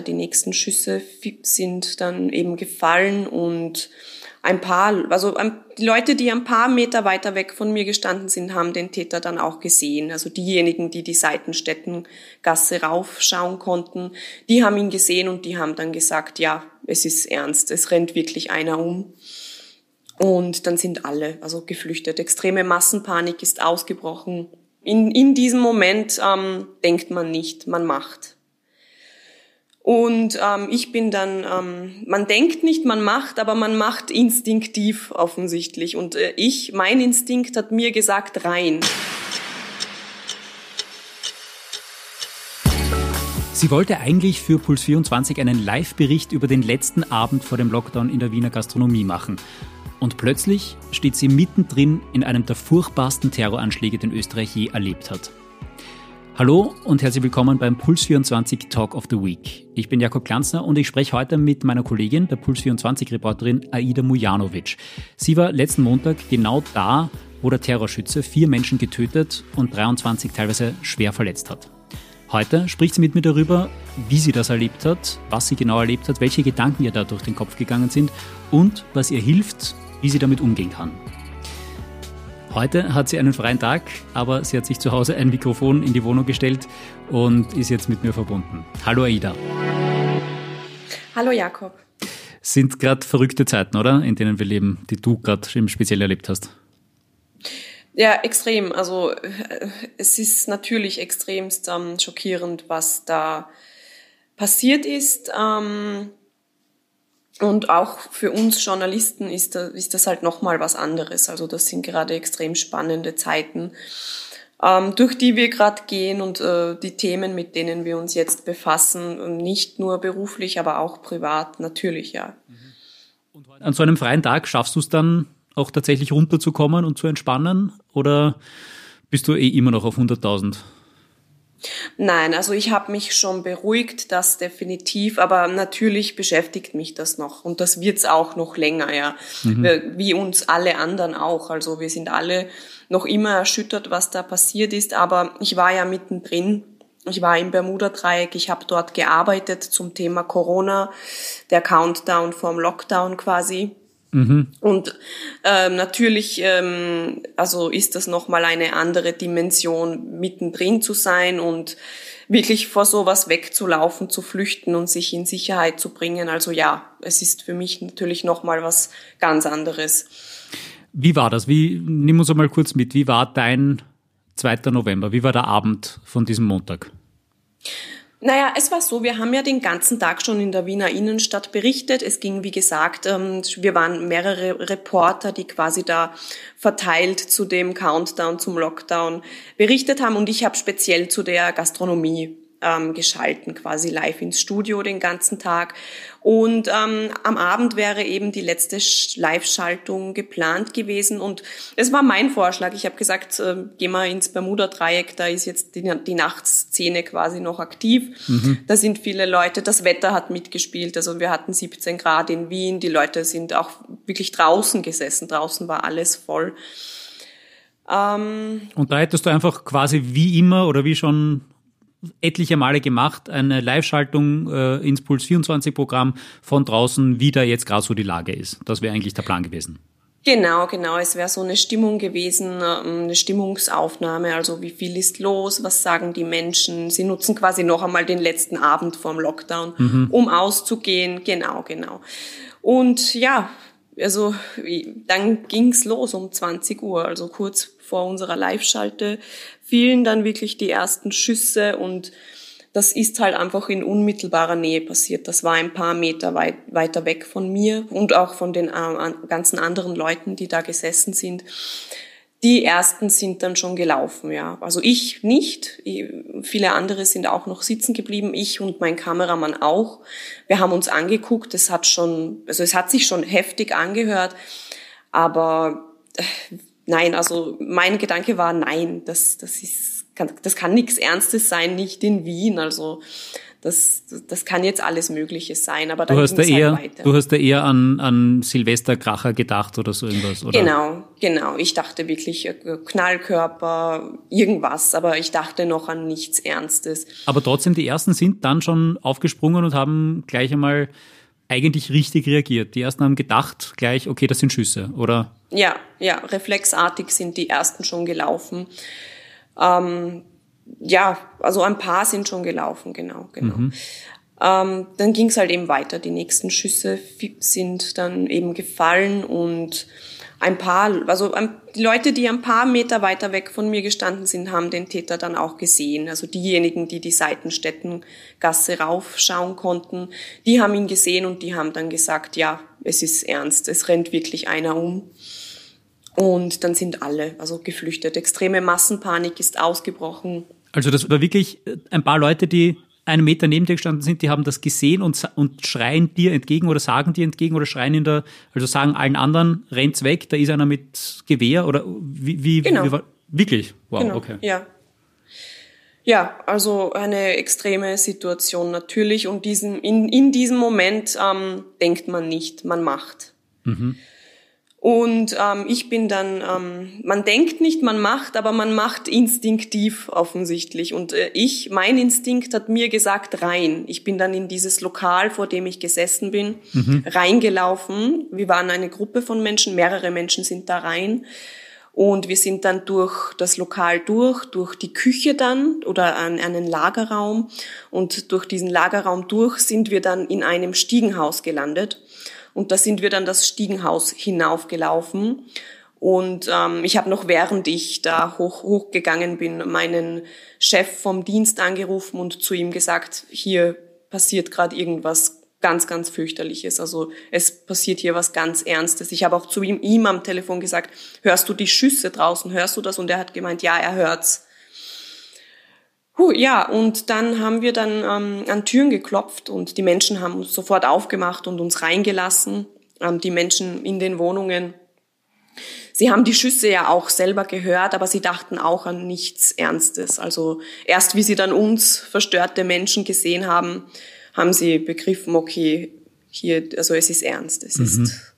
Die nächsten Schüsse sind dann eben gefallen und ein paar, also die Leute, die ein paar Meter weiter weg von mir gestanden sind, haben den Täter dann auch gesehen. Also diejenigen, die die Seitenstättengasse raufschauen konnten, die haben ihn gesehen und die haben dann gesagt, ja, es ist ernst, es rennt wirklich einer um. Und dann sind alle, also geflüchtet. Extreme Massenpanik ist ausgebrochen. In, in diesem Moment ähm, denkt man nicht, man macht. Und ähm, ich bin dann, ähm, man denkt nicht, man macht, aber man macht instinktiv offensichtlich. Und äh, ich, mein Instinkt hat mir gesagt, rein. Sie wollte eigentlich für Puls 24 einen Live-Bericht über den letzten Abend vor dem Lockdown in der Wiener Gastronomie machen. Und plötzlich steht sie mittendrin in einem der furchtbarsten Terroranschläge, den Österreich je erlebt hat. Hallo und herzlich willkommen beim Puls24 Talk of the Week. Ich bin Jakob Klanzner und ich spreche heute mit meiner Kollegin, der Puls24-Reporterin Aida Mujanovic. Sie war letzten Montag genau da, wo der Terrorschütze vier Menschen getötet und 23 teilweise schwer verletzt hat. Heute spricht sie mit mir darüber, wie sie das erlebt hat, was sie genau erlebt hat, welche Gedanken ihr da durch den Kopf gegangen sind und was ihr hilft, wie sie damit umgehen kann. Heute hat sie einen freien Tag, aber sie hat sich zu Hause ein Mikrofon in die Wohnung gestellt und ist jetzt mit mir verbunden. Hallo Aida. Hallo Jakob. Sind gerade verrückte Zeiten, oder? In denen wir leben, die du gerade im Speziell erlebt hast. Ja, extrem. Also äh, es ist natürlich extremst ähm, schockierend, was da passiert ist. Ähm, und auch für uns Journalisten ist, das, ist das halt nochmal was anderes. Also das sind gerade extrem spannende Zeiten, ähm, durch die wir gerade gehen und äh, die Themen, mit denen wir uns jetzt befassen, nicht nur beruflich, aber auch privat, natürlich, ja. Und an so einem freien Tag schaffst du es dann auch tatsächlich runterzukommen und zu entspannen? Oder bist du eh immer noch auf 100.000? Nein, also ich habe mich schon beruhigt, das definitiv, aber natürlich beschäftigt mich das noch und das wird's auch noch länger, ja, mhm. wie uns alle anderen auch. Also wir sind alle noch immer erschüttert, was da passiert ist, aber ich war ja mittendrin. Ich war im Bermuda-Dreieck, ich habe dort gearbeitet zum Thema Corona, der Countdown vorm Lockdown quasi. Mhm. Und ähm, natürlich, ähm, also ist das nochmal eine andere Dimension, mittendrin zu sein und wirklich vor sowas wegzulaufen, zu flüchten und sich in Sicherheit zu bringen. Also ja, es ist für mich natürlich nochmal was ganz anderes. Wie war das? Wie, nimm uns einmal kurz mit. Wie war dein 2. November? Wie war der Abend von diesem Montag? Naja, es war so, wir haben ja den ganzen Tag schon in der Wiener Innenstadt berichtet. Es ging, wie gesagt, ähm, wir waren mehrere Reporter, die quasi da verteilt zu dem Countdown, zum Lockdown berichtet haben. Und ich habe speziell zu der Gastronomie ähm, geschalten, quasi live ins Studio den ganzen Tag. Und ähm, am Abend wäre eben die letzte Live-Schaltung geplant gewesen. Und es war mein Vorschlag. Ich habe gesagt, äh, geh mal ins Bermuda-Dreieck, da ist jetzt die, die Nachtszene quasi noch aktiv. Mhm. Da sind viele Leute, das Wetter hat mitgespielt. Also wir hatten 17 Grad in Wien, die Leute sind auch wirklich draußen gesessen. Draußen war alles voll. Ähm, und da hättest du einfach quasi wie immer oder wie schon etliche Male gemacht, eine Live-Schaltung äh, ins Puls 24-Programm von draußen, wie da jetzt gerade so die Lage ist. Das wäre eigentlich der Plan gewesen. Genau, genau. Es wäre so eine Stimmung gewesen, ähm, eine Stimmungsaufnahme. Also wie viel ist los? Was sagen die Menschen? Sie nutzen quasi noch einmal den letzten Abend vorm Lockdown, mhm. um auszugehen. Genau, genau. Und ja, also dann ging's los um 20 Uhr, also kurz vor unserer Live-Schalte fielen dann wirklich die ersten Schüsse und das ist halt einfach in unmittelbarer Nähe passiert. Das war ein paar Meter weit, weiter weg von mir und auch von den äh, ganzen anderen Leuten, die da gesessen sind. Die ersten sind dann schon gelaufen, ja. Also ich nicht. Viele andere sind auch noch sitzen geblieben. Ich und mein Kameramann auch. Wir haben uns angeguckt. Es hat schon, also es hat sich schon heftig angehört. Aber äh, nein, also mein Gedanke war, nein, das, das ist, kann, das kann nichts Ernstes sein, nicht in Wien. Also das, das kann jetzt alles Mögliche sein, aber du hast da halt eher, halt Du hast da eher an, an Silvesterkracher gedacht oder so irgendwas, oder? Genau, genau. Ich dachte wirklich äh, Knallkörper, irgendwas, aber ich dachte noch an nichts Ernstes. Aber trotzdem, die ersten sind dann schon aufgesprungen und haben gleich einmal eigentlich richtig reagiert. Die ersten haben gedacht gleich, okay, das sind Schüsse, oder? Ja, ja, reflexartig sind die ersten schon gelaufen. Ähm, ja, also ein paar sind schon gelaufen, genau, genau. Mhm. Ähm, dann ging es halt eben weiter. Die nächsten Schüsse sind dann eben gefallen und ein paar, also die Leute, die ein paar Meter weiter weg von mir gestanden sind, haben den Täter dann auch gesehen. Also diejenigen, die die Seitenstättengasse raufschauen konnten, die haben ihn gesehen und die haben dann gesagt, ja, es ist ernst, es rennt wirklich einer um. Und dann sind alle, also geflüchtet. Extreme Massenpanik ist ausgebrochen. Also das war wirklich ein paar Leute, die einen Meter neben dir gestanden sind, die haben das gesehen und, und schreien dir entgegen oder sagen dir entgegen oder schreien in der, also sagen allen anderen, rennt's weg, da ist einer mit Gewehr oder wie, wie, genau. wie war, wirklich? Wow, genau. okay. Ja. Ja, also eine extreme Situation natürlich und diesen, in, in diesem Moment ähm, denkt man nicht, man macht. Mhm. Und ähm, ich bin dann, ähm, man denkt nicht, man macht, aber man macht instinktiv offensichtlich. Und äh, ich, mein Instinkt hat mir gesagt, rein. Ich bin dann in dieses Lokal, vor dem ich gesessen bin, mhm. reingelaufen. Wir waren eine Gruppe von Menschen, mehrere Menschen sind da rein. Und wir sind dann durch das Lokal durch, durch die Küche dann oder an einen Lagerraum. Und durch diesen Lagerraum durch sind wir dann in einem Stiegenhaus gelandet. Und da sind wir dann das Stiegenhaus hinaufgelaufen. Und ähm, ich habe noch, während ich da hoch, hochgegangen bin, meinen Chef vom Dienst angerufen und zu ihm gesagt, hier passiert gerade irgendwas ganz, ganz fürchterliches. Also es passiert hier was ganz Ernstes. Ich habe auch zu ihm, ihm am Telefon gesagt, hörst du die Schüsse draußen, hörst du das? Und er hat gemeint, ja, er hört's. Huh, ja, und dann haben wir dann ähm, an Türen geklopft und die Menschen haben uns sofort aufgemacht und uns reingelassen, ähm, die Menschen in den Wohnungen. Sie haben die Schüsse ja auch selber gehört, aber sie dachten auch an nichts Ernstes. Also erst wie sie dann uns verstörte Menschen gesehen haben, haben sie begriffen, okay, hier, also es ist ernst, es mhm. ist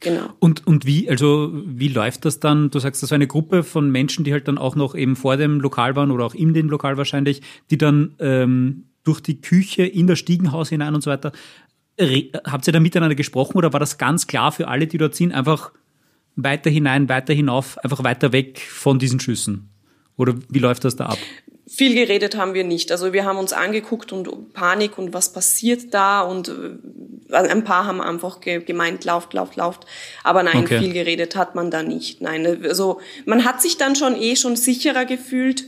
Genau. Und, und wie, also wie läuft das dann? Du sagst, das war eine Gruppe von Menschen, die halt dann auch noch eben vor dem Lokal waren oder auch in dem Lokal wahrscheinlich, die dann ähm, durch die Küche in das Stiegenhaus hinein und so weiter. Habt ihr da miteinander gesprochen oder war das ganz klar für alle, die dort sind, einfach weiter hinein, weiter hinauf, einfach weiter weg von diesen Schüssen? Oder wie läuft das da ab? Viel geredet haben wir nicht. Also wir haben uns angeguckt und Panik und was passiert da und äh, ein paar haben einfach gemeint, lauft, lauft, lauft. Aber nein, okay. viel geredet hat man da nicht. Nein, also man hat sich dann schon eh schon sicherer gefühlt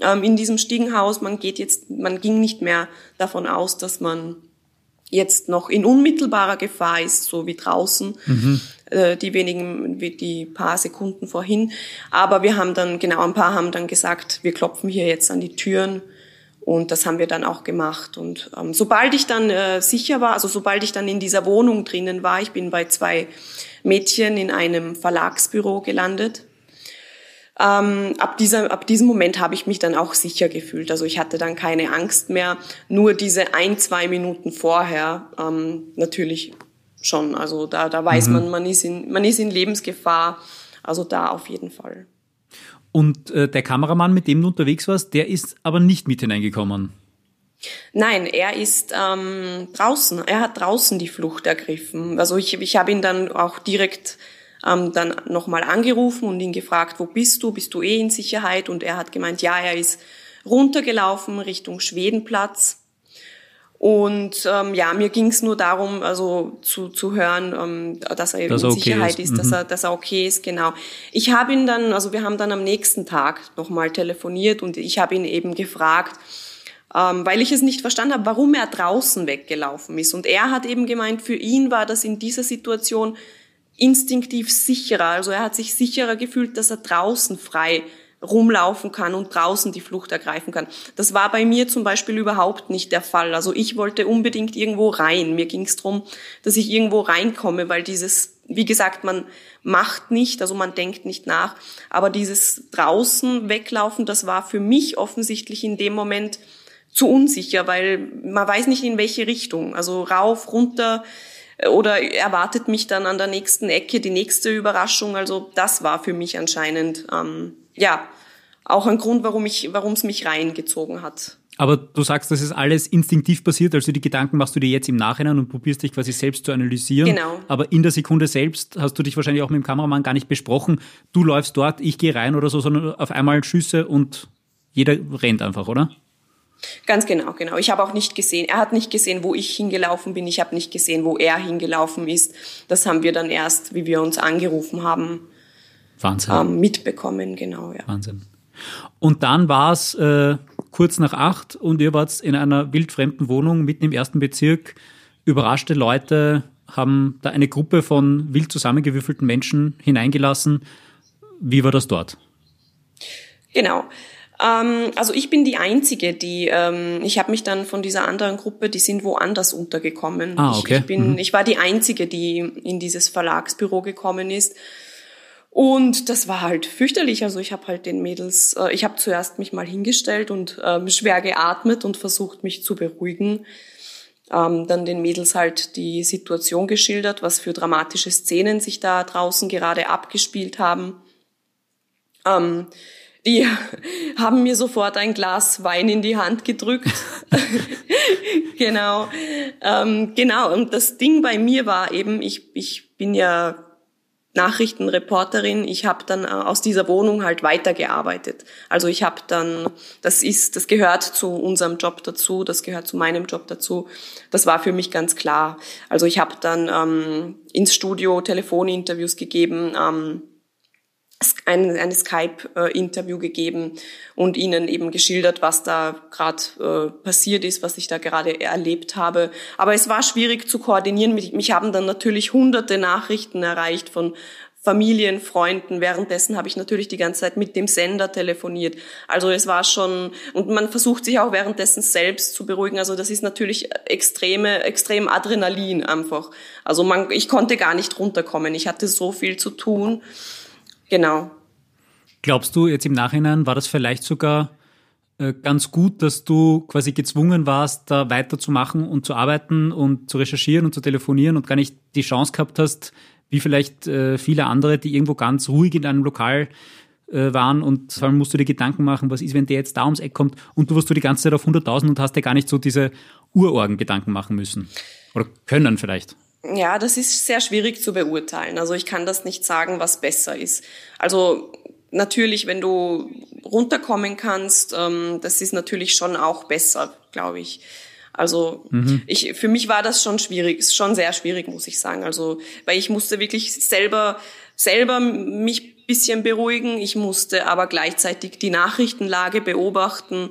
ähm, in diesem Stiegenhaus. Man geht jetzt, man ging nicht mehr davon aus, dass man jetzt noch in unmittelbarer Gefahr ist, so wie draußen, mhm. äh, die wenigen, die paar Sekunden vorhin. Aber wir haben dann, genau, ein paar haben dann gesagt, wir klopfen hier jetzt an die Türen. Und das haben wir dann auch gemacht. Und ähm, sobald ich dann äh, sicher war, also sobald ich dann in dieser Wohnung drinnen war, ich bin bei zwei Mädchen in einem Verlagsbüro gelandet, ähm, ab, dieser, ab diesem Moment habe ich mich dann auch sicher gefühlt. Also ich hatte dann keine Angst mehr. Nur diese ein, zwei Minuten vorher ähm, natürlich schon. Also da, da weiß mhm. man, man ist, in, man ist in Lebensgefahr. Also da auf jeden Fall. Und äh, der Kameramann, mit dem du unterwegs warst, der ist aber nicht mit hineingekommen. Nein, er ist ähm, draußen. Er hat draußen die Flucht ergriffen. Also ich, ich habe ihn dann auch direkt ähm, dann nochmal angerufen und ihn gefragt, wo bist du? Bist du eh in Sicherheit? Und er hat gemeint, ja, er ist runtergelaufen Richtung Schwedenplatz. Und ähm, ja, mir ging es nur darum, also zu, zu hören, ähm, dass er dass in okay Sicherheit ist, ist dass, mhm. er, dass er okay ist, genau. Ich habe ihn dann, also wir haben dann am nächsten Tag nochmal telefoniert und ich habe ihn eben gefragt, ähm, weil ich es nicht verstanden habe, warum er draußen weggelaufen ist. Und er hat eben gemeint, für ihn war das in dieser Situation instinktiv sicherer. Also er hat sich sicherer gefühlt, dass er draußen frei rumlaufen kann und draußen die Flucht ergreifen kann. Das war bei mir zum Beispiel überhaupt nicht der Fall. Also ich wollte unbedingt irgendwo rein. Mir ging es darum, dass ich irgendwo reinkomme, weil dieses, wie gesagt, man macht nicht, also man denkt nicht nach. Aber dieses draußen weglaufen, das war für mich offensichtlich in dem Moment zu unsicher, weil man weiß nicht in welche Richtung. Also rauf, runter oder erwartet mich dann an der nächsten Ecke die nächste Überraschung. Also das war für mich anscheinend ähm, ja auch ein Grund, warum ich, warum es mich reingezogen hat. Aber du sagst, das ist alles instinktiv passiert, also die Gedanken machst du dir jetzt im Nachhinein und probierst dich quasi selbst zu analysieren. Genau. Aber in der Sekunde selbst hast du dich wahrscheinlich auch mit dem Kameramann gar nicht besprochen. Du läufst dort, ich gehe rein oder so, sondern auf einmal Schüsse und jeder rennt einfach, oder? Ganz genau, genau. Ich habe auch nicht gesehen, er hat nicht gesehen, wo ich hingelaufen bin. Ich habe nicht gesehen, wo er hingelaufen ist. Das haben wir dann erst, wie wir uns angerufen haben, Wahnsinn. Ähm, mitbekommen, genau, ja. Wahnsinn. Und dann war es äh, kurz nach acht und ihr wart in einer wildfremden Wohnung mitten im ersten Bezirk. Überraschte Leute haben da eine Gruppe von wild zusammengewürfelten Menschen hineingelassen. Wie war das dort? Genau. Ähm, also ich bin die Einzige, die, ähm, ich habe mich dann von dieser anderen Gruppe, die sind woanders untergekommen. Ah, okay. ich, ich, bin, mhm. ich war die Einzige, die in dieses Verlagsbüro gekommen ist. Und das war halt fürchterlich. Also ich habe halt den Mädels, äh, ich habe zuerst mich mal hingestellt und ähm, schwer geatmet und versucht, mich zu beruhigen. Ähm, dann den Mädels halt die Situation geschildert, was für dramatische Szenen sich da draußen gerade abgespielt haben. Ähm, die haben mir sofort ein Glas Wein in die Hand gedrückt. genau, ähm, genau. Und das Ding bei mir war eben, ich, ich bin ja Nachrichtenreporterin, ich habe dann äh, aus dieser Wohnung halt weitergearbeitet. Also ich habe dann, das ist, das gehört zu unserem Job dazu, das gehört zu meinem Job dazu. Das war für mich ganz klar. Also ich habe dann ähm, ins Studio Telefoninterviews gegeben. Ähm, ein, ein Skype-Interview gegeben und ihnen eben geschildert, was da gerade äh, passiert ist, was ich da gerade erlebt habe. Aber es war schwierig zu koordinieren. Mich, mich haben dann natürlich hunderte Nachrichten erreicht von Familien, Freunden. Währenddessen habe ich natürlich die ganze Zeit mit dem Sender telefoniert. Also es war schon, und man versucht sich auch währenddessen selbst zu beruhigen. Also das ist natürlich extreme, extrem Adrenalin einfach. Also man, ich konnte gar nicht runterkommen. Ich hatte so viel zu tun. Genau. Glaubst du jetzt im Nachhinein, war das vielleicht sogar äh, ganz gut, dass du quasi gezwungen warst, da weiterzumachen und zu arbeiten und zu recherchieren und zu telefonieren und gar nicht die Chance gehabt hast, wie vielleicht äh, viele andere, die irgendwo ganz ruhig in einem Lokal äh, waren und vor allem musst du dir Gedanken machen, was ist, wenn der jetzt da ums Eck kommt und du warst du die ganze Zeit auf 100.000 und hast dir gar nicht so diese Urorgen Gedanken machen müssen. Oder können vielleicht. Ja, das ist sehr schwierig zu beurteilen. Also ich kann das nicht sagen, was besser ist. Also natürlich, wenn du runterkommen kannst, ähm, das ist natürlich schon auch besser, glaube ich. Also mhm. ich, für mich war das schon schwierig, schon sehr schwierig, muss ich sagen. Also weil ich musste wirklich selber selber mich bisschen beruhigen. Ich musste aber gleichzeitig die Nachrichtenlage beobachten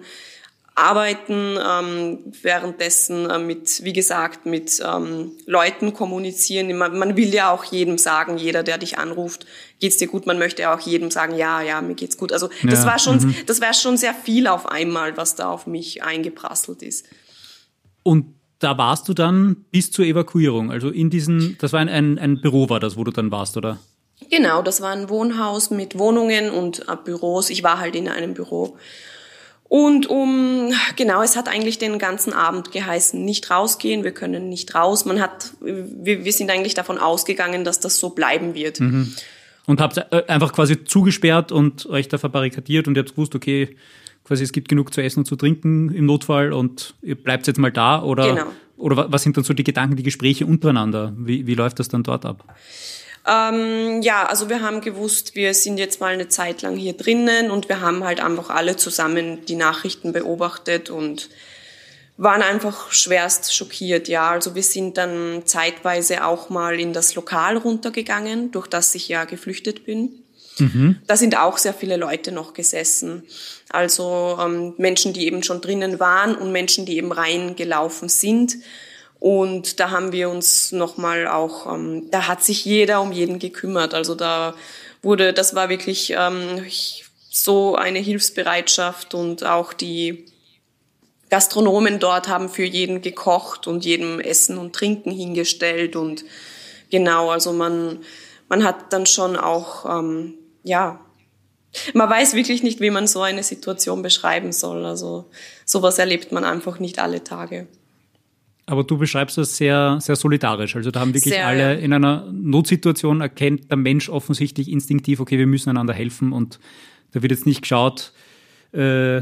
arbeiten, ähm, währenddessen äh, mit, wie gesagt, mit ähm, Leuten kommunizieren. Man, man will ja auch jedem sagen, jeder, der dich anruft, geht's dir gut. Man möchte ja auch jedem sagen, ja, ja, mir geht's gut. Also das ja, war schon, mhm. das war schon sehr viel auf einmal, was da auf mich eingeprasselt ist. Und da warst du dann bis zur Evakuierung, also in diesen, das war ein, ein, ein Büro war das, wo du dann warst, oder? Genau, das war ein Wohnhaus mit Wohnungen und äh, Büros. Ich war halt in einem Büro. Und um, genau, es hat eigentlich den ganzen Abend geheißen, nicht rausgehen, wir können nicht raus. Man hat, wir, wir sind eigentlich davon ausgegangen, dass das so bleiben wird. Mhm. Und habt äh, einfach quasi zugesperrt und euch da verbarrikadiert und ihr habt gewusst, okay, quasi es gibt genug zu essen und zu trinken im Notfall und ihr bleibt jetzt mal da oder, genau. oder was sind dann so die Gedanken, die Gespräche untereinander? Wie, wie läuft das dann dort ab? Ähm, ja, also wir haben gewusst, wir sind jetzt mal eine Zeit lang hier drinnen und wir haben halt einfach alle zusammen die Nachrichten beobachtet und waren einfach schwerst schockiert, ja. Also wir sind dann zeitweise auch mal in das Lokal runtergegangen, durch das ich ja geflüchtet bin. Mhm. Da sind auch sehr viele Leute noch gesessen. Also ähm, Menschen, die eben schon drinnen waren und Menschen, die eben reingelaufen sind. Und da haben wir uns nochmal auch, ähm, da hat sich jeder um jeden gekümmert. Also da wurde, das war wirklich ähm, so eine Hilfsbereitschaft und auch die Gastronomen dort haben für jeden gekocht und jedem Essen und Trinken hingestellt und genau, also man, man hat dann schon auch, ähm, ja, man weiß wirklich nicht, wie man so eine Situation beschreiben soll. Also sowas erlebt man einfach nicht alle Tage. Aber du beschreibst das sehr, sehr solidarisch. Also da haben wirklich sehr, alle in einer Notsituation erkennt der Mensch offensichtlich instinktiv, okay, wir müssen einander helfen und da wird jetzt nicht geschaut, äh,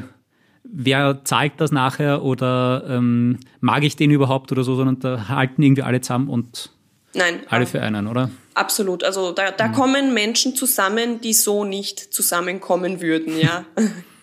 wer zahlt das nachher oder ähm, mag ich den überhaupt oder so, sondern da halten irgendwie alle zusammen und Nein, alle für einen, oder? Absolut. Also da, da mhm. kommen Menschen zusammen, die so nicht zusammenkommen würden, ja.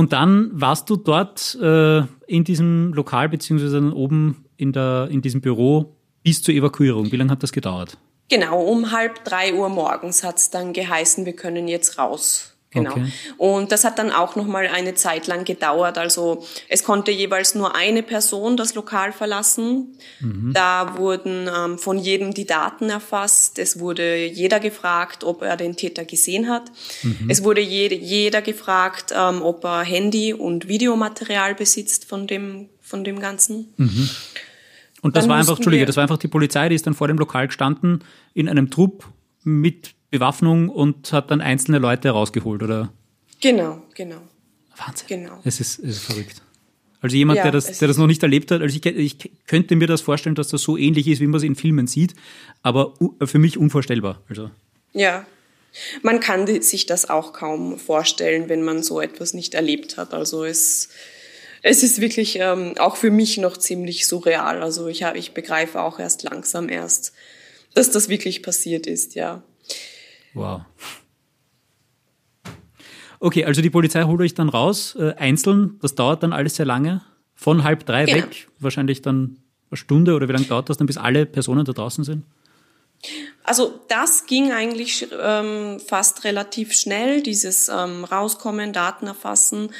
Und dann warst du dort äh, in diesem Lokal, beziehungsweise dann oben in, der, in diesem Büro bis zur Evakuierung. Wie lange hat das gedauert? Genau, um halb drei Uhr morgens hat es dann geheißen, wir können jetzt raus. Genau. Okay. Und das hat dann auch noch mal eine Zeit lang gedauert. Also es konnte jeweils nur eine Person das Lokal verlassen. Mhm. Da wurden ähm, von jedem die Daten erfasst. Es wurde jeder gefragt, ob er den Täter gesehen hat. Mhm. Es wurde jede, jeder gefragt, ähm, ob er Handy und Videomaterial besitzt von dem von dem Ganzen. Mhm. Und das dann war einfach, Entschuldige, das war einfach die Polizei, die ist dann vor dem Lokal gestanden in einem Trupp mit Bewaffnung und hat dann einzelne Leute rausgeholt, oder? Genau, genau. Wahnsinn. Genau. Es ist, es ist verrückt. Also jemand, ja, der, das, der das noch nicht erlebt hat, also ich, ich könnte mir das vorstellen, dass das so ähnlich ist, wie man es in Filmen sieht, aber für mich unvorstellbar. Also. Ja, man kann sich das auch kaum vorstellen, wenn man so etwas nicht erlebt hat. Also es, es ist wirklich ähm, auch für mich noch ziemlich surreal. Also ich, ich begreife auch erst langsam erst, dass das wirklich passiert ist, ja. Wow. Okay, also die Polizei holt euch dann raus, äh, einzeln. Das dauert dann alles sehr lange. Von halb drei genau. weg, wahrscheinlich dann eine Stunde oder wie lange dauert das dann, bis alle Personen da draußen sind? Also das ging eigentlich ähm, fast relativ schnell, dieses ähm, Rauskommen, Daten erfassen.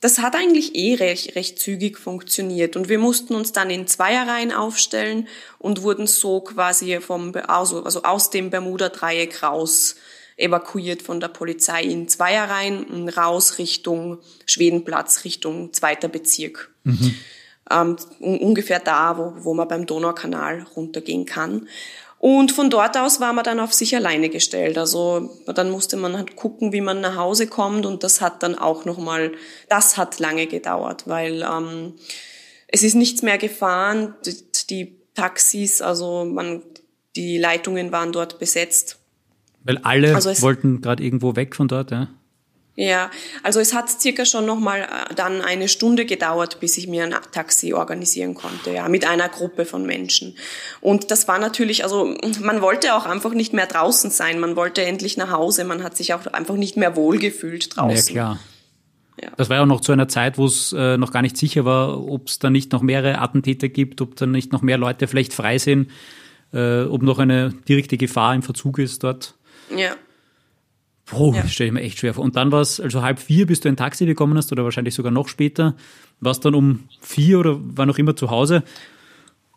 Das hat eigentlich eh recht, recht zügig funktioniert und wir mussten uns dann in Zweierreihen aufstellen und wurden so quasi vom, also, also aus dem Bermuda-Dreieck raus evakuiert von der Polizei in Zweierreihen raus Richtung Schwedenplatz, Richtung zweiter Bezirk. Mhm. Ähm, ungefähr da, wo, wo man beim Donaukanal runtergehen kann. Und von dort aus war man dann auf sich alleine gestellt. Also dann musste man halt gucken, wie man nach Hause kommt und das hat dann auch nochmal, das hat lange gedauert, weil ähm, es ist nichts mehr gefahren. Die, Taxis, also man, die Leitungen waren dort besetzt. Weil alle also wollten gerade irgendwo weg von dort, ja? Ja, also es hat circa schon nochmal äh, dann eine Stunde gedauert, bis ich mir ein Taxi organisieren konnte, ja, mit einer Gruppe von Menschen. Und das war natürlich, also man wollte auch einfach nicht mehr draußen sein, man wollte endlich nach Hause, man hat sich auch einfach nicht mehr wohlgefühlt draußen. Ja, klar. Ja. Das war ja auch noch zu einer Zeit, wo es äh, noch gar nicht sicher war, ob es da nicht noch mehrere Attentäter gibt, ob da nicht noch mehr Leute vielleicht frei sind, äh, ob noch eine direkte Gefahr im Verzug ist dort. Ja. Oh, ja. stelle ich mir echt schwer vor. Und dann war es, also halb vier, bis du ein Taxi bekommen hast, oder wahrscheinlich sogar noch später, warst dann um vier oder war noch immer zu Hause.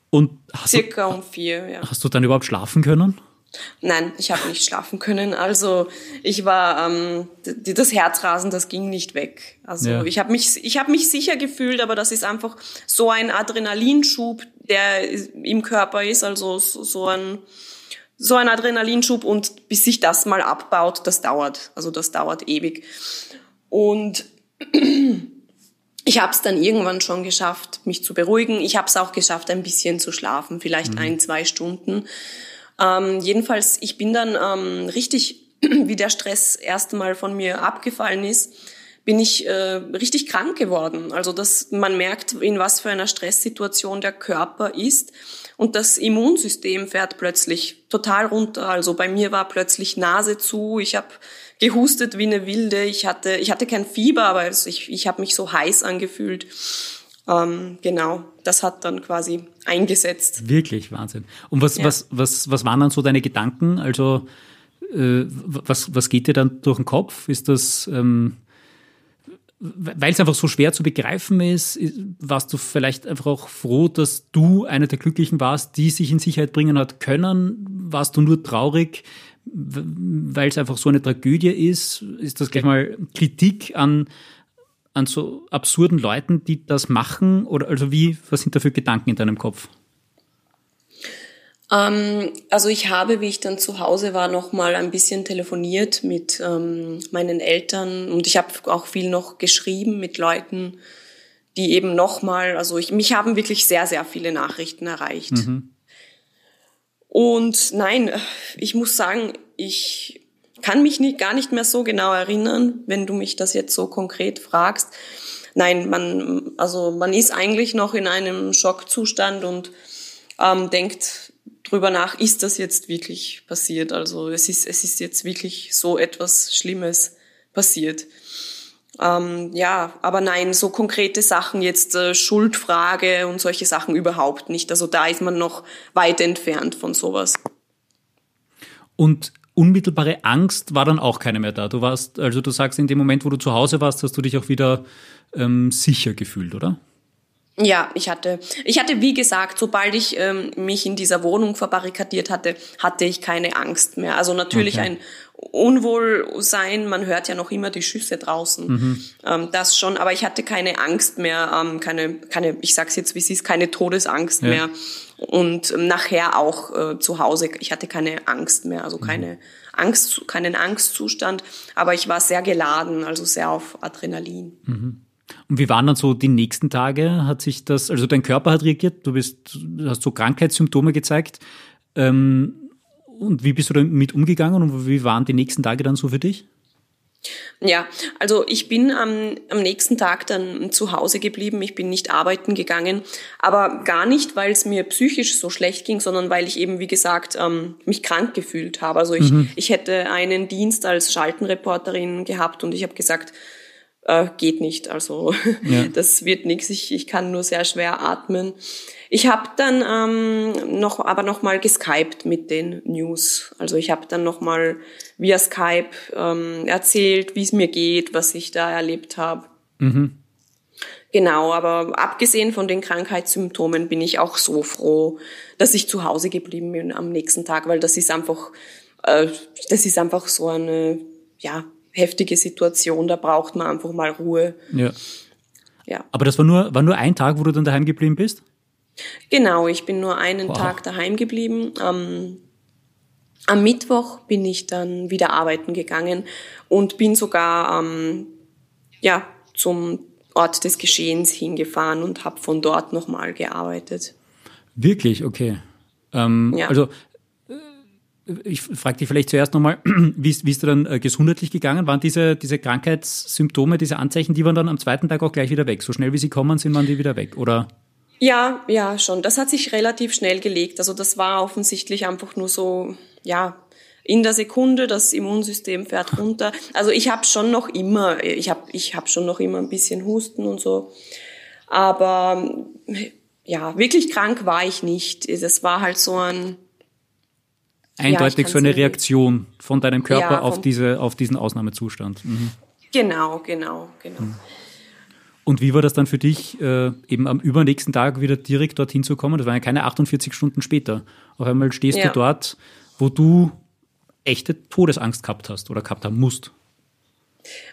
Und Circa du, um vier, ja. Hast du dann überhaupt schlafen können? Nein, ich habe nicht schlafen können. Also ich war, ähm, das Herzrasen, das ging nicht weg. Also ja. ich habe mich, ich habe mich sicher gefühlt, aber das ist einfach so ein Adrenalinschub, der im Körper ist, also so ein so ein Adrenalinschub und bis sich das mal abbaut, das dauert. Also das dauert ewig. Und ich habe es dann irgendwann schon geschafft, mich zu beruhigen. Ich habe es auch geschafft, ein bisschen zu schlafen, vielleicht mhm. ein, zwei Stunden. Ähm, jedenfalls, ich bin dann ähm, richtig, wie der Stress erst Mal von mir abgefallen ist, bin ich äh, richtig krank geworden. Also dass man merkt, in was für einer Stresssituation der Körper ist und das Immunsystem fährt plötzlich total runter. Also bei mir war plötzlich Nase zu, ich habe gehustet wie eine Wilde, ich hatte, ich hatte kein Fieber, aber ich, ich habe mich so heiß angefühlt. Ähm, genau, das hat dann quasi eingesetzt. Wirklich Wahnsinn. Und was, ja. was, was, was waren dann so deine Gedanken? Also äh, was, was geht dir dann durch den Kopf? Ist das ähm, weil es einfach so schwer zu begreifen ist, warst du vielleicht einfach auch froh, dass du einer der Glücklichen warst, die sich in Sicherheit bringen hat können? Warst du nur traurig, weil es einfach so eine Tragödie ist? Ist das gleich mal Kritik an, an so absurden Leuten, die das machen? Oder also wie, was sind da für Gedanken in deinem Kopf? Ähm, also ich habe, wie ich dann zu Hause war, noch mal ein bisschen telefoniert mit ähm, meinen Eltern und ich habe auch viel noch geschrieben mit Leuten, die eben noch mal, also ich, mich haben wirklich sehr, sehr viele Nachrichten erreicht. Mhm. Und nein, ich muss sagen, ich kann mich nicht, gar nicht mehr so genau erinnern, wenn du mich das jetzt so konkret fragst. Nein, man, also man ist eigentlich noch in einem Schockzustand und ähm, denkt drüber nach, ist das jetzt wirklich passiert? Also es ist, es ist jetzt wirklich so etwas Schlimmes passiert. Ähm, ja, aber nein, so konkrete Sachen jetzt äh, Schuldfrage und solche Sachen überhaupt nicht. Also da ist man noch weit entfernt von sowas. Und unmittelbare Angst war dann auch keine mehr da. Du warst, also du sagst, in dem Moment, wo du zu Hause warst, hast du dich auch wieder ähm, sicher gefühlt, oder? Ja, ich hatte, ich hatte, wie gesagt, sobald ich ähm, mich in dieser Wohnung verbarrikadiert hatte, hatte ich keine Angst mehr. Also natürlich okay. ein Unwohlsein, man hört ja noch immer die Schüsse draußen, mhm. ähm, das schon, aber ich hatte keine Angst mehr, ähm, keine, keine, ich sag's jetzt, wie es ist, keine Todesangst ja. mehr und ähm, nachher auch äh, zu Hause, ich hatte keine Angst mehr, also mhm. keine Angst, keinen Angstzustand, aber ich war sehr geladen, also sehr auf Adrenalin. Mhm. Und wie waren dann so die nächsten Tage? Hat sich das, also dein Körper hat reagiert, du bist, hast so Krankheitssymptome gezeigt. Ähm, und wie bist du damit umgegangen und wie waren die nächsten Tage dann so für dich? Ja, also ich bin am, am nächsten Tag dann zu Hause geblieben. Ich bin nicht arbeiten gegangen, aber gar nicht, weil es mir psychisch so schlecht ging, sondern weil ich eben, wie gesagt, ähm, mich krank gefühlt habe. Also ich, mhm. ich hätte einen Dienst als Schaltenreporterin gehabt und ich habe gesagt, äh, geht nicht. Also ja. das wird nichts. Ich, ich kann nur sehr schwer atmen. Ich habe dann ähm, noch, aber noch mal geskypt mit den News. Also ich habe dann noch mal via Skype ähm, erzählt, wie es mir geht, was ich da erlebt habe. Mhm. Genau, aber abgesehen von den Krankheitssymptomen bin ich auch so froh, dass ich zu Hause geblieben bin am nächsten Tag, weil das ist einfach, äh, das ist einfach so eine, ja, heftige Situation, da braucht man einfach mal Ruhe. Ja. ja. Aber das war nur, war nur ein Tag, wo du dann daheim geblieben bist? Genau, ich bin nur einen wow. Tag daheim geblieben. Am, am Mittwoch bin ich dann wieder arbeiten gegangen und bin sogar ähm, ja, zum Ort des Geschehens hingefahren und habe von dort nochmal gearbeitet. Wirklich, okay. Ähm, ja. Also ich frage dich vielleicht zuerst nochmal, wie ist, wie ist du dann äh, gesundheitlich gegangen? Waren diese, diese Krankheitssymptome, diese Anzeichen, die waren dann am zweiten Tag auch gleich wieder weg? So schnell wie sie kommen, sind waren die wieder weg, oder? Ja, ja, schon. Das hat sich relativ schnell gelegt. Also das war offensichtlich einfach nur so, ja, in der Sekunde, das Immunsystem fährt runter. Also ich habe schon noch immer, ich habe ich hab schon noch immer ein bisschen Husten und so. Aber ja, wirklich krank war ich nicht. Das war halt so ein eindeutig ja, so eine Reaktion von deinem Körper ja, auf, diese, auf diesen Ausnahmezustand. Mhm. Genau, genau, genau. Mhm. Und wie war das dann für dich, äh, eben am übernächsten Tag wieder direkt dorthin zu kommen? Das waren ja keine 48 Stunden später. Auf einmal stehst ja. du dort, wo du echte Todesangst gehabt hast oder gehabt haben musst.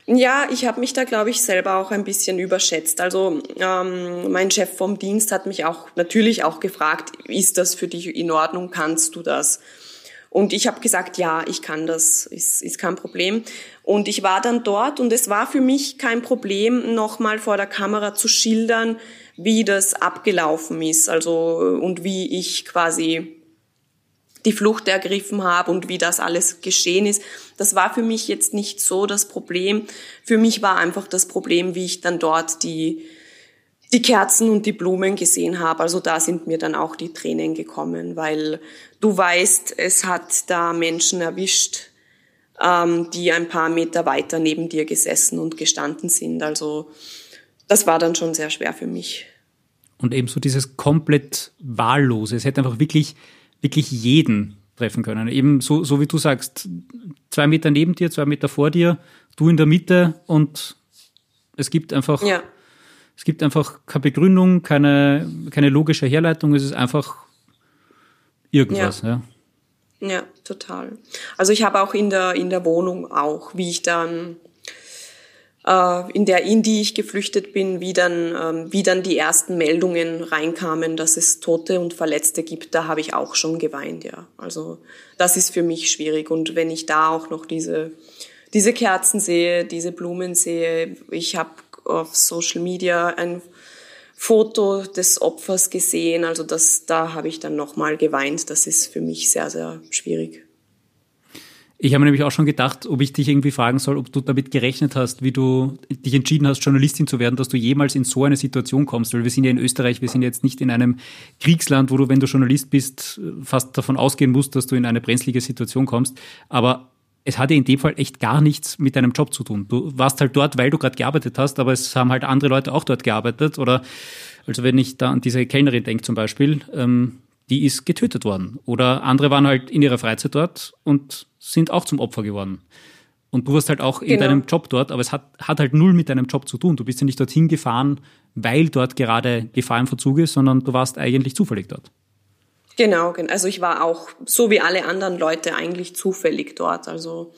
Ja, ich habe mich da, glaube ich, selber auch ein bisschen überschätzt. Also ähm, mein Chef vom Dienst hat mich auch natürlich auch gefragt, ist das für dich in Ordnung, kannst du das? Und ich habe gesagt, ja, ich kann das, ist, ist kein Problem. Und ich war dann dort und es war für mich kein Problem, nochmal vor der Kamera zu schildern, wie das abgelaufen ist, also und wie ich quasi die Flucht ergriffen habe und wie das alles geschehen ist. Das war für mich jetzt nicht so das Problem. Für mich war einfach das Problem, wie ich dann dort die die Kerzen und die Blumen gesehen habe. Also da sind mir dann auch die Tränen gekommen, weil du weißt, es hat da Menschen erwischt, ähm, die ein paar Meter weiter neben dir gesessen und gestanden sind. Also das war dann schon sehr schwer für mich. Und ebenso dieses komplett wahllose. Es hätte einfach wirklich, wirklich jeden treffen können. Eben so, so wie du sagst, zwei Meter neben dir, zwei Meter vor dir, du in der Mitte und es gibt einfach ja. Es gibt einfach keine Begründung, keine, keine logische Herleitung, es ist einfach irgendwas. Ja. ja. ja total. Also ich habe auch in der, in der Wohnung auch, wie ich dann äh, in der, in die ich geflüchtet bin, wie dann, ähm, wie dann die ersten Meldungen reinkamen, dass es Tote und Verletzte gibt, da habe ich auch schon geweint, ja. Also das ist für mich schwierig. Und wenn ich da auch noch diese, diese Kerzen sehe, diese Blumen sehe, ich habe auf Social Media ein Foto des Opfers gesehen, also das, da habe ich dann nochmal geweint. Das ist für mich sehr, sehr schwierig. Ich habe mir nämlich auch schon gedacht, ob ich dich irgendwie fragen soll, ob du damit gerechnet hast, wie du dich entschieden hast, Journalistin zu werden, dass du jemals in so eine Situation kommst. Weil wir sind ja in Österreich, wir sind jetzt nicht in einem Kriegsland, wo du, wenn du Journalist bist, fast davon ausgehen musst, dass du in eine brenzlige Situation kommst. Aber es hatte in dem Fall echt gar nichts mit deinem Job zu tun. Du warst halt dort, weil du gerade gearbeitet hast, aber es haben halt andere Leute auch dort gearbeitet. Oder also wenn ich da an diese Kellnerin denke zum Beispiel, ähm, die ist getötet worden. Oder andere waren halt in ihrer Freizeit dort und sind auch zum Opfer geworden. Und du warst halt auch in genau. deinem Job dort, aber es hat, hat halt null mit deinem Job zu tun. Du bist ja nicht dorthin gefahren, weil dort gerade Gefahr im Verzug ist, sondern du warst eigentlich zufällig dort. Genau, also ich war auch so wie alle anderen Leute eigentlich zufällig dort. Also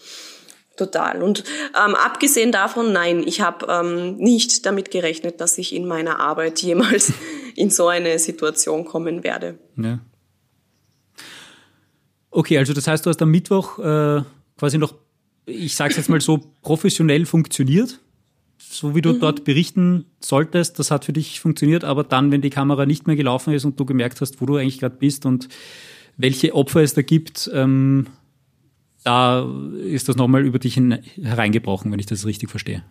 total. Und ähm, abgesehen davon, nein, ich habe ähm, nicht damit gerechnet, dass ich in meiner Arbeit jemals in so eine Situation kommen werde. Ja. Okay, also das heißt, du hast am Mittwoch äh, quasi noch, ich sage es jetzt mal so, professionell funktioniert, so wie du mhm. dort berichten solltest. Das hat für dich funktioniert, aber dann, wenn die Kamera nicht mehr gelaufen ist und du gemerkt hast, wo du eigentlich gerade bist und welche Opfer es da gibt, ähm, da ist das nochmal über dich hereingebrochen, wenn ich das richtig verstehe.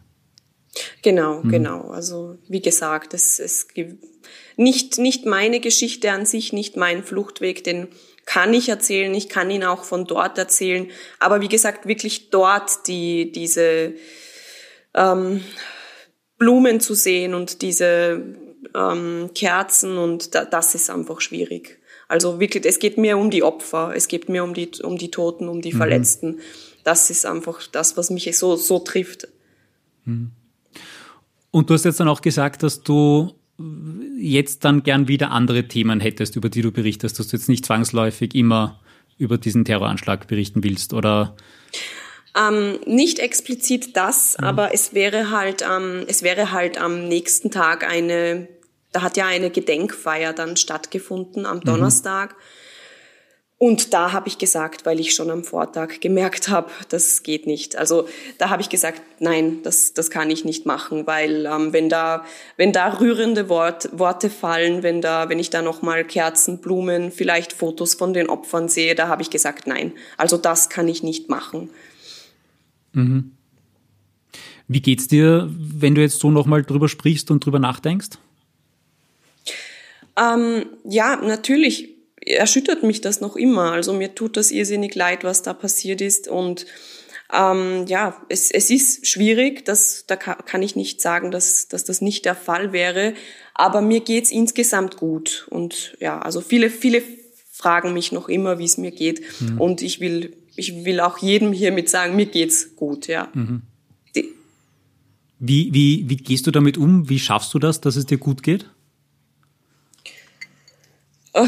Genau, mhm. genau. Also wie gesagt, es, es gibt nicht, nicht meine Geschichte an sich, nicht mein Fluchtweg, den kann ich erzählen, ich kann ihn auch von dort erzählen, aber wie gesagt, wirklich dort die, diese ähm, Blumen zu sehen und diese ähm, Kerzen und da, das ist einfach schwierig. Also wirklich, es geht mir um die Opfer, es geht mir um die, um die Toten, um die mhm. Verletzten. Das ist einfach das, was mich so, so trifft. Mhm. Und du hast jetzt dann auch gesagt, dass du jetzt dann gern wieder andere Themen hättest, über die du berichtest, dass du jetzt nicht zwangsläufig immer über diesen Terroranschlag berichten willst, oder? Ähm, nicht explizit das, mhm. aber es wäre halt, ähm, es wäre halt am nächsten Tag eine, da hat ja eine Gedenkfeier dann stattgefunden am mhm. Donnerstag. Mhm. Und da habe ich gesagt, weil ich schon am Vortag gemerkt habe, das geht nicht. Also da habe ich gesagt, nein, das, das kann ich nicht machen, weil ähm, wenn da wenn da rührende Wort, Worte fallen, wenn da wenn ich da noch mal Kerzen, Blumen, vielleicht Fotos von den Opfern sehe, da habe ich gesagt, nein. Also das kann ich nicht machen. Mhm. Wie geht's dir, wenn du jetzt so noch mal drüber sprichst und drüber nachdenkst? Ähm, ja, natürlich erschüttert mich das noch immer. Also mir tut das irrsinnig leid, was da passiert ist. Und ähm, ja, es, es ist schwierig, das, da kann ich nicht sagen, dass, dass das nicht der Fall wäre. Aber mir geht's insgesamt gut. Und ja, also viele, viele fragen mich noch immer, wie es mir geht. Mhm. Und ich will, ich will auch jedem hiermit sagen, mir geht's gut, ja. Mhm. Wie, wie, wie gehst du damit um? Wie schaffst du das, dass es dir gut geht? Oh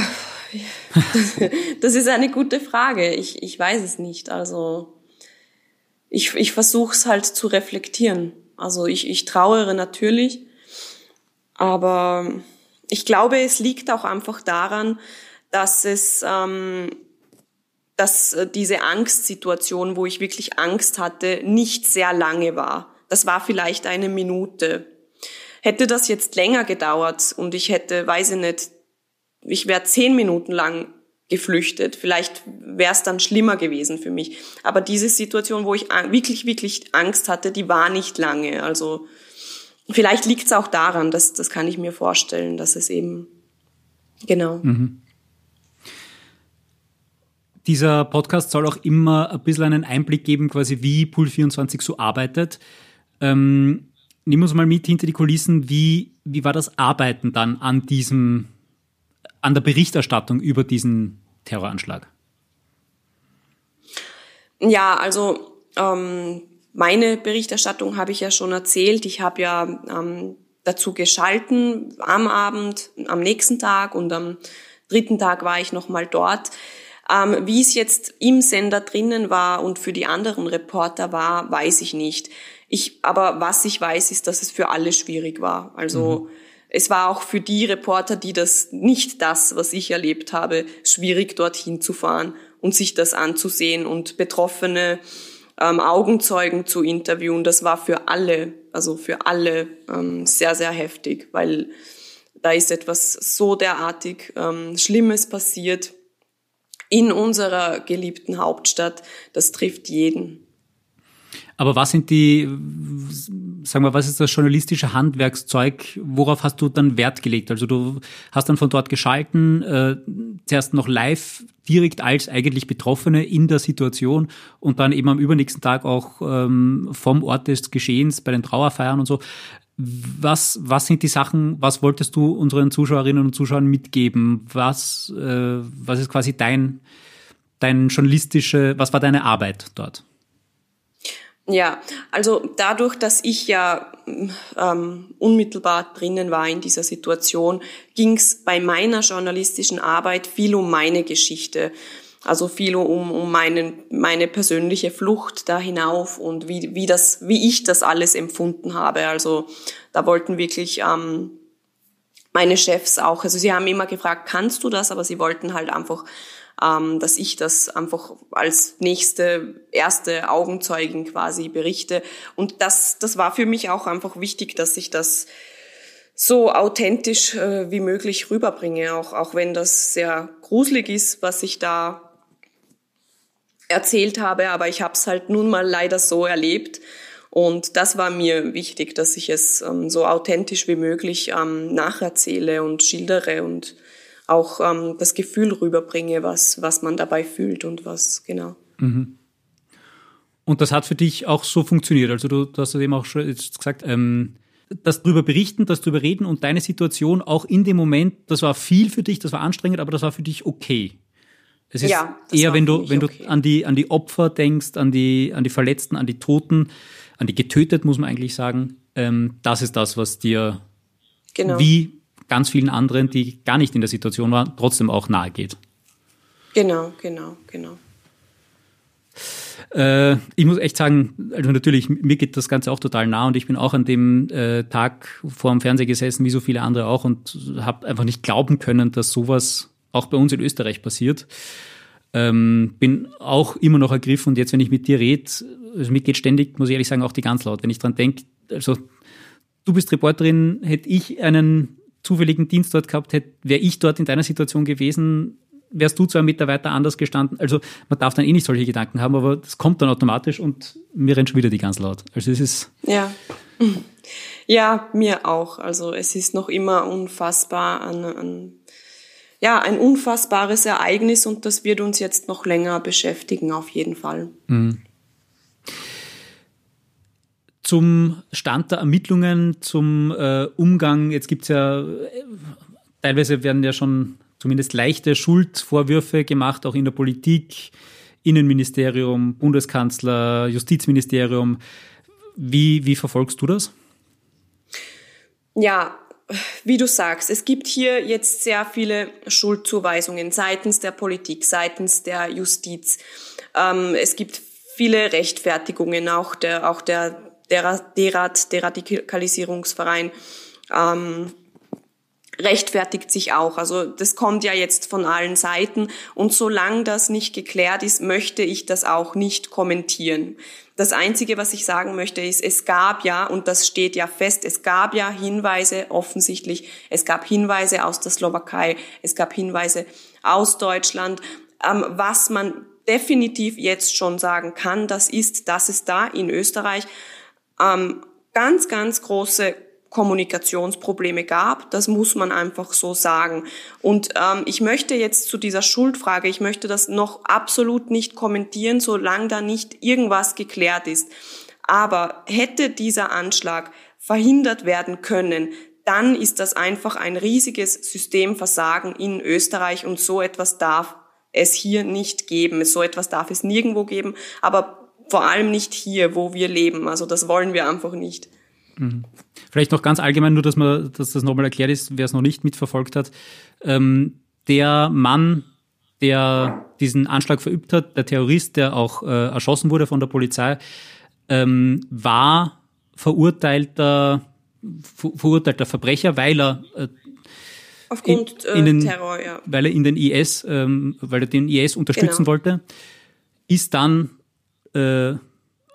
Das ist eine gute Frage. Ich, ich weiß es nicht. Also ich, ich versuche es halt zu reflektieren. Also ich, ich trauere natürlich, aber ich glaube, es liegt auch einfach daran, dass es ähm, dass diese Angstsituation, wo ich wirklich Angst hatte, nicht sehr lange war. Das war vielleicht eine Minute. Hätte das jetzt länger gedauert und ich hätte, weiß ich nicht, ich wäre zehn Minuten lang geflüchtet. Vielleicht wäre es dann schlimmer gewesen für mich. Aber diese Situation, wo ich wirklich, wirklich Angst hatte, die war nicht lange. Also vielleicht liegt es auch daran, dass das kann ich mir vorstellen, dass es eben genau. Mhm. Dieser Podcast soll auch immer ein bisschen einen Einblick geben, quasi wie Pool 24 so arbeitet. Ähm, nimm uns mal mit hinter die Kulissen. Wie, wie war das Arbeiten dann an diesem an der Berichterstattung über diesen Terroranschlag? Ja, also ähm, meine Berichterstattung habe ich ja schon erzählt. Ich habe ja ähm, dazu geschalten am Abend, am nächsten Tag und am dritten Tag war ich nochmal dort. Ähm, wie es jetzt im Sender drinnen war und für die anderen Reporter war, weiß ich nicht. Ich, aber was ich weiß, ist, dass es für alle schwierig war. Also mhm. es war auch für die Reporter, die das nicht das, was ich erlebt habe, schwierig dorthin zu fahren und sich das anzusehen und Betroffene ähm, Augenzeugen zu interviewen. Das war für alle, also für alle ähm, sehr, sehr heftig, weil da ist etwas so derartig ähm, Schlimmes passiert in unserer geliebten Hauptstadt. Das trifft jeden. Aber was sind die, sagen wir, was ist das journalistische Handwerkszeug? Worauf hast du dann Wert gelegt? Also du hast dann von dort geschalten, äh, zuerst noch live direkt als eigentlich Betroffene in der Situation und dann eben am übernächsten Tag auch ähm, vom Ort des Geschehens bei den Trauerfeiern und so. Was, was sind die Sachen, was wolltest du unseren Zuschauerinnen und Zuschauern mitgeben? Was, äh, was ist quasi dein, dein journalistische, was war deine Arbeit dort? Ja, also dadurch, dass ich ja ähm, unmittelbar drinnen war in dieser Situation, ging es bei meiner journalistischen Arbeit viel um meine Geschichte. Also viel um, um meinen, meine persönliche Flucht da hinauf und wie, wie, das, wie ich das alles empfunden habe. Also da wollten wirklich ähm, meine Chefs auch, also sie haben immer gefragt, kannst du das? Aber sie wollten halt einfach ähm, dass ich das einfach als nächste, erste Augenzeugin quasi berichte. Und das, das war für mich auch einfach wichtig, dass ich das so authentisch äh, wie möglich rüberbringe, auch, auch wenn das sehr gruselig ist, was ich da erzählt habe, aber ich habe es halt nun mal leider so erlebt. Und das war mir wichtig, dass ich es ähm, so authentisch wie möglich ähm, nacherzähle und schildere und auch ähm, das Gefühl rüberbringe, was, was man dabei fühlt und was, genau. Mhm. Und das hat für dich auch so funktioniert. Also du, du hast eben auch schon jetzt gesagt, ähm, das drüber berichten, das drüber reden und deine Situation auch in dem Moment, das war viel für dich, das war anstrengend, aber das war für dich okay. Es ist ja, eher, wenn du, wenn du okay. an die, an die Opfer denkst, an die, an die Verletzten, an die Toten, an die getötet, muss man eigentlich sagen. Ähm, das ist das, was dir genau. wie ganz vielen anderen, die gar nicht in der Situation waren, trotzdem auch nahe geht. Genau, genau, genau. Äh, ich muss echt sagen, also natürlich, mir geht das Ganze auch total nah und ich bin auch an dem äh, Tag vor dem Fernseher gesessen, wie so viele andere auch, und habe einfach nicht glauben können, dass sowas auch bei uns in Österreich passiert. Ähm, bin auch immer noch ergriffen und jetzt, wenn ich mit dir rede, also mir geht ständig, muss ich ehrlich sagen, auch die ganz laut. Wenn ich dran denke, also du bist Reporterin, hätte ich einen zufälligen Dienst dort gehabt wäre ich dort in deiner Situation gewesen, wärst du zwei Meter weiter anders gestanden. Also man darf dann eh nicht solche Gedanken haben, aber das kommt dann automatisch und mir rennt schon wieder die ganz laut. Also es ist. Ja. Ja, mir auch. Also es ist noch immer unfassbar an, an ja, ein unfassbares Ereignis und das wird uns jetzt noch länger beschäftigen, auf jeden Fall. Mhm zum Stand der Ermittlungen, zum äh, Umgang. Jetzt gibt's ja, teilweise werden ja schon zumindest leichte Schuldvorwürfe gemacht, auch in der Politik, Innenministerium, Bundeskanzler, Justizministerium. Wie, wie verfolgst du das? Ja, wie du sagst, es gibt hier jetzt sehr viele Schuldzuweisungen seitens der Politik, seitens der Justiz. Ähm, es gibt viele Rechtfertigungen, auch der, auch der Derat, Deradikalisierungsverein, ähm, rechtfertigt sich auch. Also das kommt ja jetzt von allen Seiten und solange das nicht geklärt ist, möchte ich das auch nicht kommentieren. Das Einzige, was ich sagen möchte, ist, es gab ja, und das steht ja fest, es gab ja Hinweise offensichtlich, es gab Hinweise aus der Slowakei, es gab Hinweise aus Deutschland, ähm, was man definitiv jetzt schon sagen kann, das ist, dass es da in Österreich ähm, ganz, ganz große Kommunikationsprobleme gab. Das muss man einfach so sagen. Und ähm, ich möchte jetzt zu dieser Schuldfrage, ich möchte das noch absolut nicht kommentieren, solange da nicht irgendwas geklärt ist. Aber hätte dieser Anschlag verhindert werden können, dann ist das einfach ein riesiges Systemversagen in Österreich und so etwas darf es hier nicht geben. So etwas darf es nirgendwo geben. Aber vor allem nicht hier, wo wir leben. Also das wollen wir einfach nicht. Mhm. Vielleicht noch ganz allgemein, nur dass man, dass das nochmal erklärt ist, wer es noch nicht mitverfolgt hat. Ähm, der Mann, der diesen Anschlag verübt hat, der Terrorist, der auch äh, erschossen wurde von der Polizei, ähm, war verurteilter, verurteilter Verbrecher, weil er äh, Aufgrund in, in den, äh, Terror, ja. Weil er in den IS, ähm, weil er den IS unterstützen genau. wollte, ist dann äh,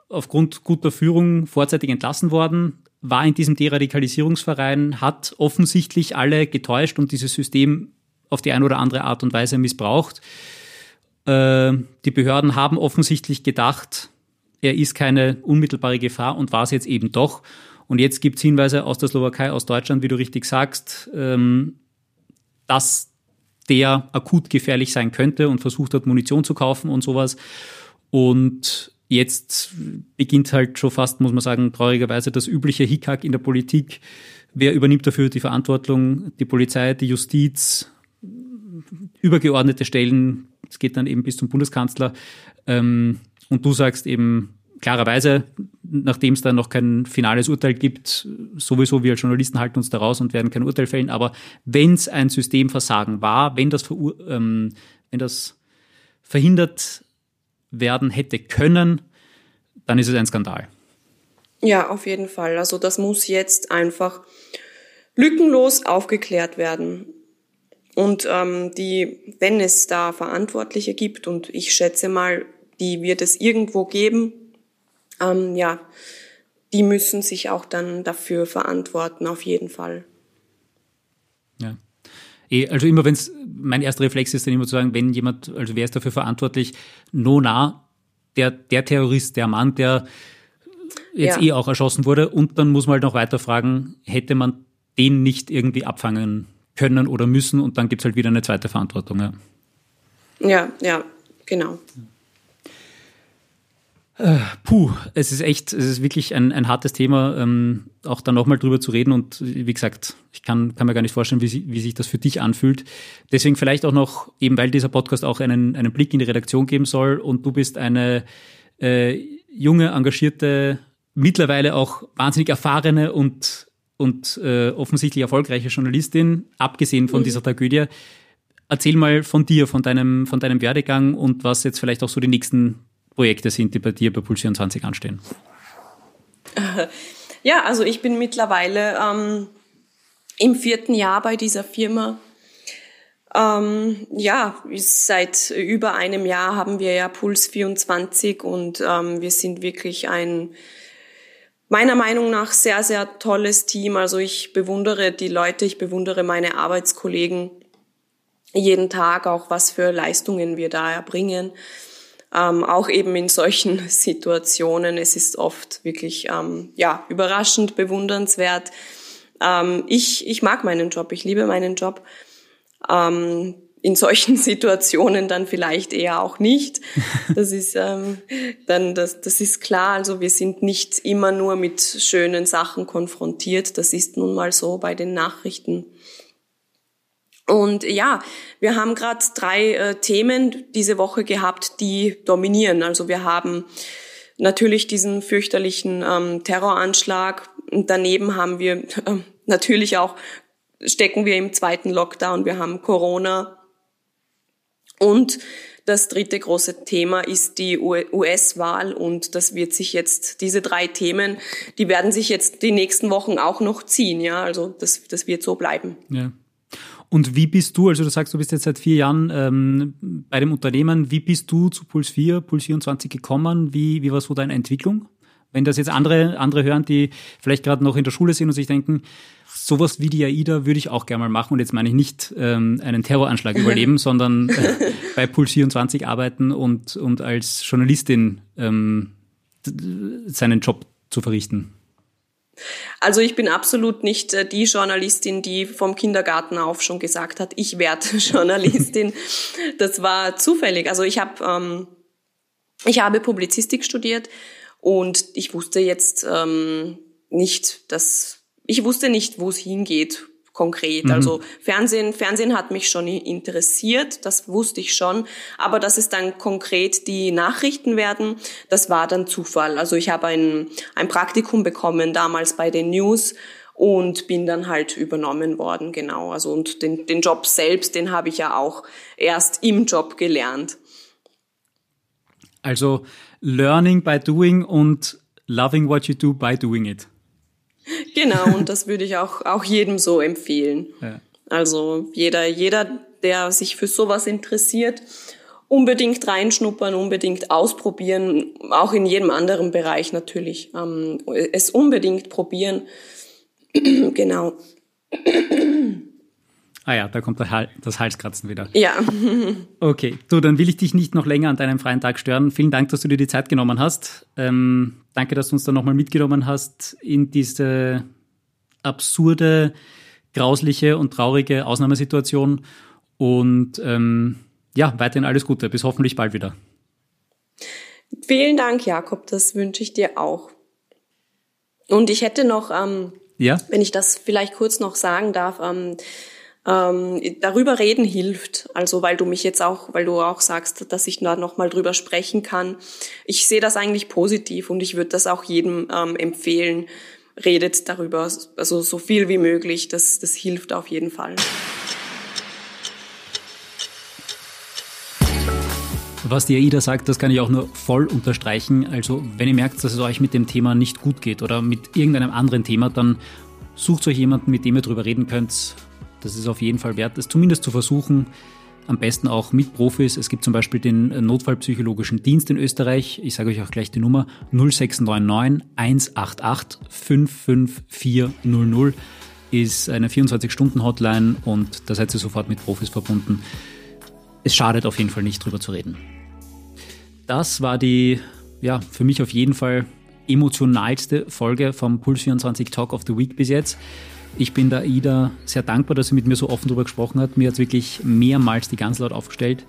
aufgrund guter Führung vorzeitig entlassen worden, war in diesem Deradikalisierungsverein, hat offensichtlich alle getäuscht und dieses System auf die eine oder andere Art und Weise missbraucht. Äh, die Behörden haben offensichtlich gedacht, er ist keine unmittelbare Gefahr und war es jetzt eben doch. Und jetzt gibt es Hinweise aus der Slowakei, aus Deutschland, wie du richtig sagst, ähm, dass der akut gefährlich sein könnte und versucht hat, Munition zu kaufen und sowas. Und jetzt beginnt halt schon fast, muss man sagen, traurigerweise das übliche Hickhack in der Politik. Wer übernimmt dafür die Verantwortung? Die Polizei, die Justiz, übergeordnete Stellen. Es geht dann eben bis zum Bundeskanzler. Ähm, und du sagst eben klarerweise, nachdem es da noch kein finales Urteil gibt, sowieso wir als Journalisten halten uns da raus und werden kein Urteil fällen. Aber wenn es ein Systemversagen war, wenn das, ähm, wenn das verhindert werden hätte können, dann ist es ein Skandal. Ja, auf jeden Fall. Also das muss jetzt einfach lückenlos aufgeklärt werden. Und ähm, die, wenn es da Verantwortliche gibt, und ich schätze mal, die wird es irgendwo geben, ähm, ja, die müssen sich auch dann dafür verantworten, auf jeden Fall. Ja. Eh, also immer wenn es, mein erster Reflex ist dann immer zu sagen, wenn jemand, also wer ist dafür verantwortlich, no nah, der, der Terrorist, der Mann, der jetzt ja. eh auch erschossen wurde. Und dann muss man halt noch weiter fragen, hätte man den nicht irgendwie abfangen können oder müssen und dann gibt es halt wieder eine zweite Verantwortung. Ja, ja, ja genau. Äh, puh, es ist echt, es ist wirklich ein, ein hartes Thema, ähm, auch da nochmal drüber zu reden. Und wie gesagt, ich kann, kann mir gar nicht vorstellen, wie, wie sich das für dich anfühlt. Deswegen vielleicht auch noch, eben weil dieser Podcast auch einen, einen Blick in die Redaktion geben soll und du bist eine äh, junge, engagierte, mittlerweile auch wahnsinnig erfahrene und und äh, offensichtlich erfolgreiche Journalistin, abgesehen von mhm. dieser Tragödie. Erzähl mal von dir, von deinem, von deinem Werdegang und was jetzt vielleicht auch so die nächsten Projekte sind, die bei dir bei Puls 24 anstehen. Ja, also ich bin mittlerweile ähm, im vierten Jahr bei dieser Firma. Ähm, ja, seit über einem Jahr haben wir ja Puls 24 und ähm, wir sind wirklich ein meiner Meinung nach sehr, sehr tolles Team. Also ich bewundere die Leute, ich bewundere meine Arbeitskollegen jeden Tag, auch was für Leistungen wir da erbringen. Ähm, auch eben in solchen Situationen. Es ist oft wirklich ähm, ja überraschend, bewundernswert. Ähm, ich, ich mag meinen Job, ich liebe meinen Job. Ähm, in solchen Situationen dann vielleicht eher auch nicht. Das ist ähm, dann das, das ist klar. Also wir sind nicht immer nur mit schönen Sachen konfrontiert. Das ist nun mal so bei den Nachrichten. Und ja, wir haben gerade drei äh, Themen diese Woche gehabt, die dominieren. Also wir haben natürlich diesen fürchterlichen ähm, Terroranschlag. Und daneben haben wir äh, natürlich auch stecken wir im zweiten Lockdown. Wir haben Corona und das dritte große Thema ist die US-Wahl und das wird sich jetzt, diese drei Themen, die werden sich jetzt die nächsten Wochen auch noch ziehen, ja, also das, das wird so bleiben. Ja. Und wie bist du, also du sagst, du bist jetzt seit vier Jahren ähm, bei dem Unternehmen, wie bist du zu Puls 4, Puls 24 gekommen? Wie, wie war so deine Entwicklung? Wenn das jetzt andere, andere hören, die vielleicht gerade noch in der Schule sind und sich denken, sowas wie die AIDA würde ich auch gerne mal machen. Und jetzt meine ich nicht ähm, einen Terroranschlag überleben, sondern äh, bei Puls 24 arbeiten und, und als Journalistin ähm, seinen Job zu verrichten. Also ich bin absolut nicht äh, die Journalistin, die vom Kindergarten auf schon gesagt hat, ich werde Journalistin. Das war zufällig. Also ich habe ähm, ich habe Publizistik studiert und ich wusste jetzt ähm, nicht, dass ich wusste nicht, wo es hingeht konkret. Mhm. Also Fernsehen, Fernsehen hat mich schon interessiert, das wusste ich schon. Aber dass es dann konkret die Nachrichten werden, das war dann Zufall. Also ich habe ein, ein Praktikum bekommen damals bei den News und bin dann halt übernommen worden, genau. Also und den, den Job selbst, den habe ich ja auch erst im Job gelernt. Also Learning by Doing und loving what you do by doing it. Genau, und das würde ich auch, auch jedem so empfehlen. Ja. Also jeder, jeder, der sich für sowas interessiert, unbedingt reinschnuppern, unbedingt ausprobieren, auch in jedem anderen Bereich natürlich. Ähm, es unbedingt probieren. genau. Ah ja, da kommt das Halskratzen wieder. Ja. okay, du, dann will ich dich nicht noch länger an deinem freien Tag stören. Vielen Dank, dass du dir die Zeit genommen hast. Ähm, danke, dass du uns da nochmal mitgenommen hast in diese absurde, grausliche und traurige Ausnahmesituation. Und ähm, ja, weiterhin alles Gute. Bis hoffentlich bald wieder. Vielen Dank, Jakob. Das wünsche ich dir auch. Und ich hätte noch, ähm, ja? wenn ich das vielleicht kurz noch sagen darf, ähm, darüber reden hilft. Also weil du mich jetzt auch, weil du auch sagst, dass ich da nochmal drüber sprechen kann. Ich sehe das eigentlich positiv und ich würde das auch jedem ähm, empfehlen. Redet darüber, also so viel wie möglich. Das, das hilft auf jeden Fall. Was die AIDA sagt, das kann ich auch nur voll unterstreichen. Also wenn ihr merkt, dass es euch mit dem Thema nicht gut geht oder mit irgendeinem anderen Thema, dann sucht euch jemanden, mit dem ihr darüber reden könnt. Das ist auf jeden Fall wert, es zumindest zu versuchen. Am besten auch mit Profis. Es gibt zum Beispiel den Notfallpsychologischen Dienst in Österreich. Ich sage euch auch gleich die Nummer 0699 188 55400 ist eine 24-Stunden-Hotline und da seid ihr sofort mit Profis verbunden. Es schadet auf jeden Fall nicht, drüber zu reden. Das war die, ja, für mich auf jeden Fall emotionalste Folge vom Puls 24 Talk of the Week bis jetzt. Ich bin der Ida sehr dankbar, dass sie mit mir so offen darüber gesprochen hat. Mir hat es wirklich mehrmals die ganz laut aufgestellt.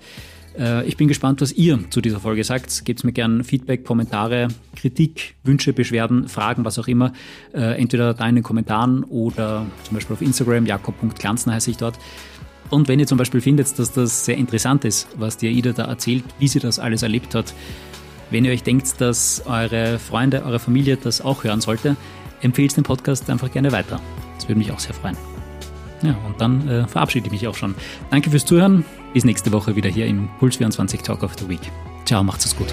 Äh, ich bin gespannt, was ihr zu dieser Folge sagt. Gebt mir gerne Feedback, Kommentare, Kritik, Wünsche, Beschwerden, Fragen, was auch immer. Äh, entweder da in den Kommentaren oder zum Beispiel auf Instagram, jakob.glanzner heiße ich dort. Und wenn ihr zum Beispiel findet, dass das sehr interessant ist, was die AIDA da erzählt, wie sie das alles erlebt hat, wenn ihr euch denkt, dass eure Freunde, eure Familie das auch hören sollte, empfehlt den Podcast einfach gerne weiter. Das würde mich auch sehr freuen. Ja, und dann äh, verabschiede ich mich auch schon. Danke fürs Zuhören. Bis nächste Woche wieder hier im Puls 24 Talk of the Week. Ciao, macht's es gut.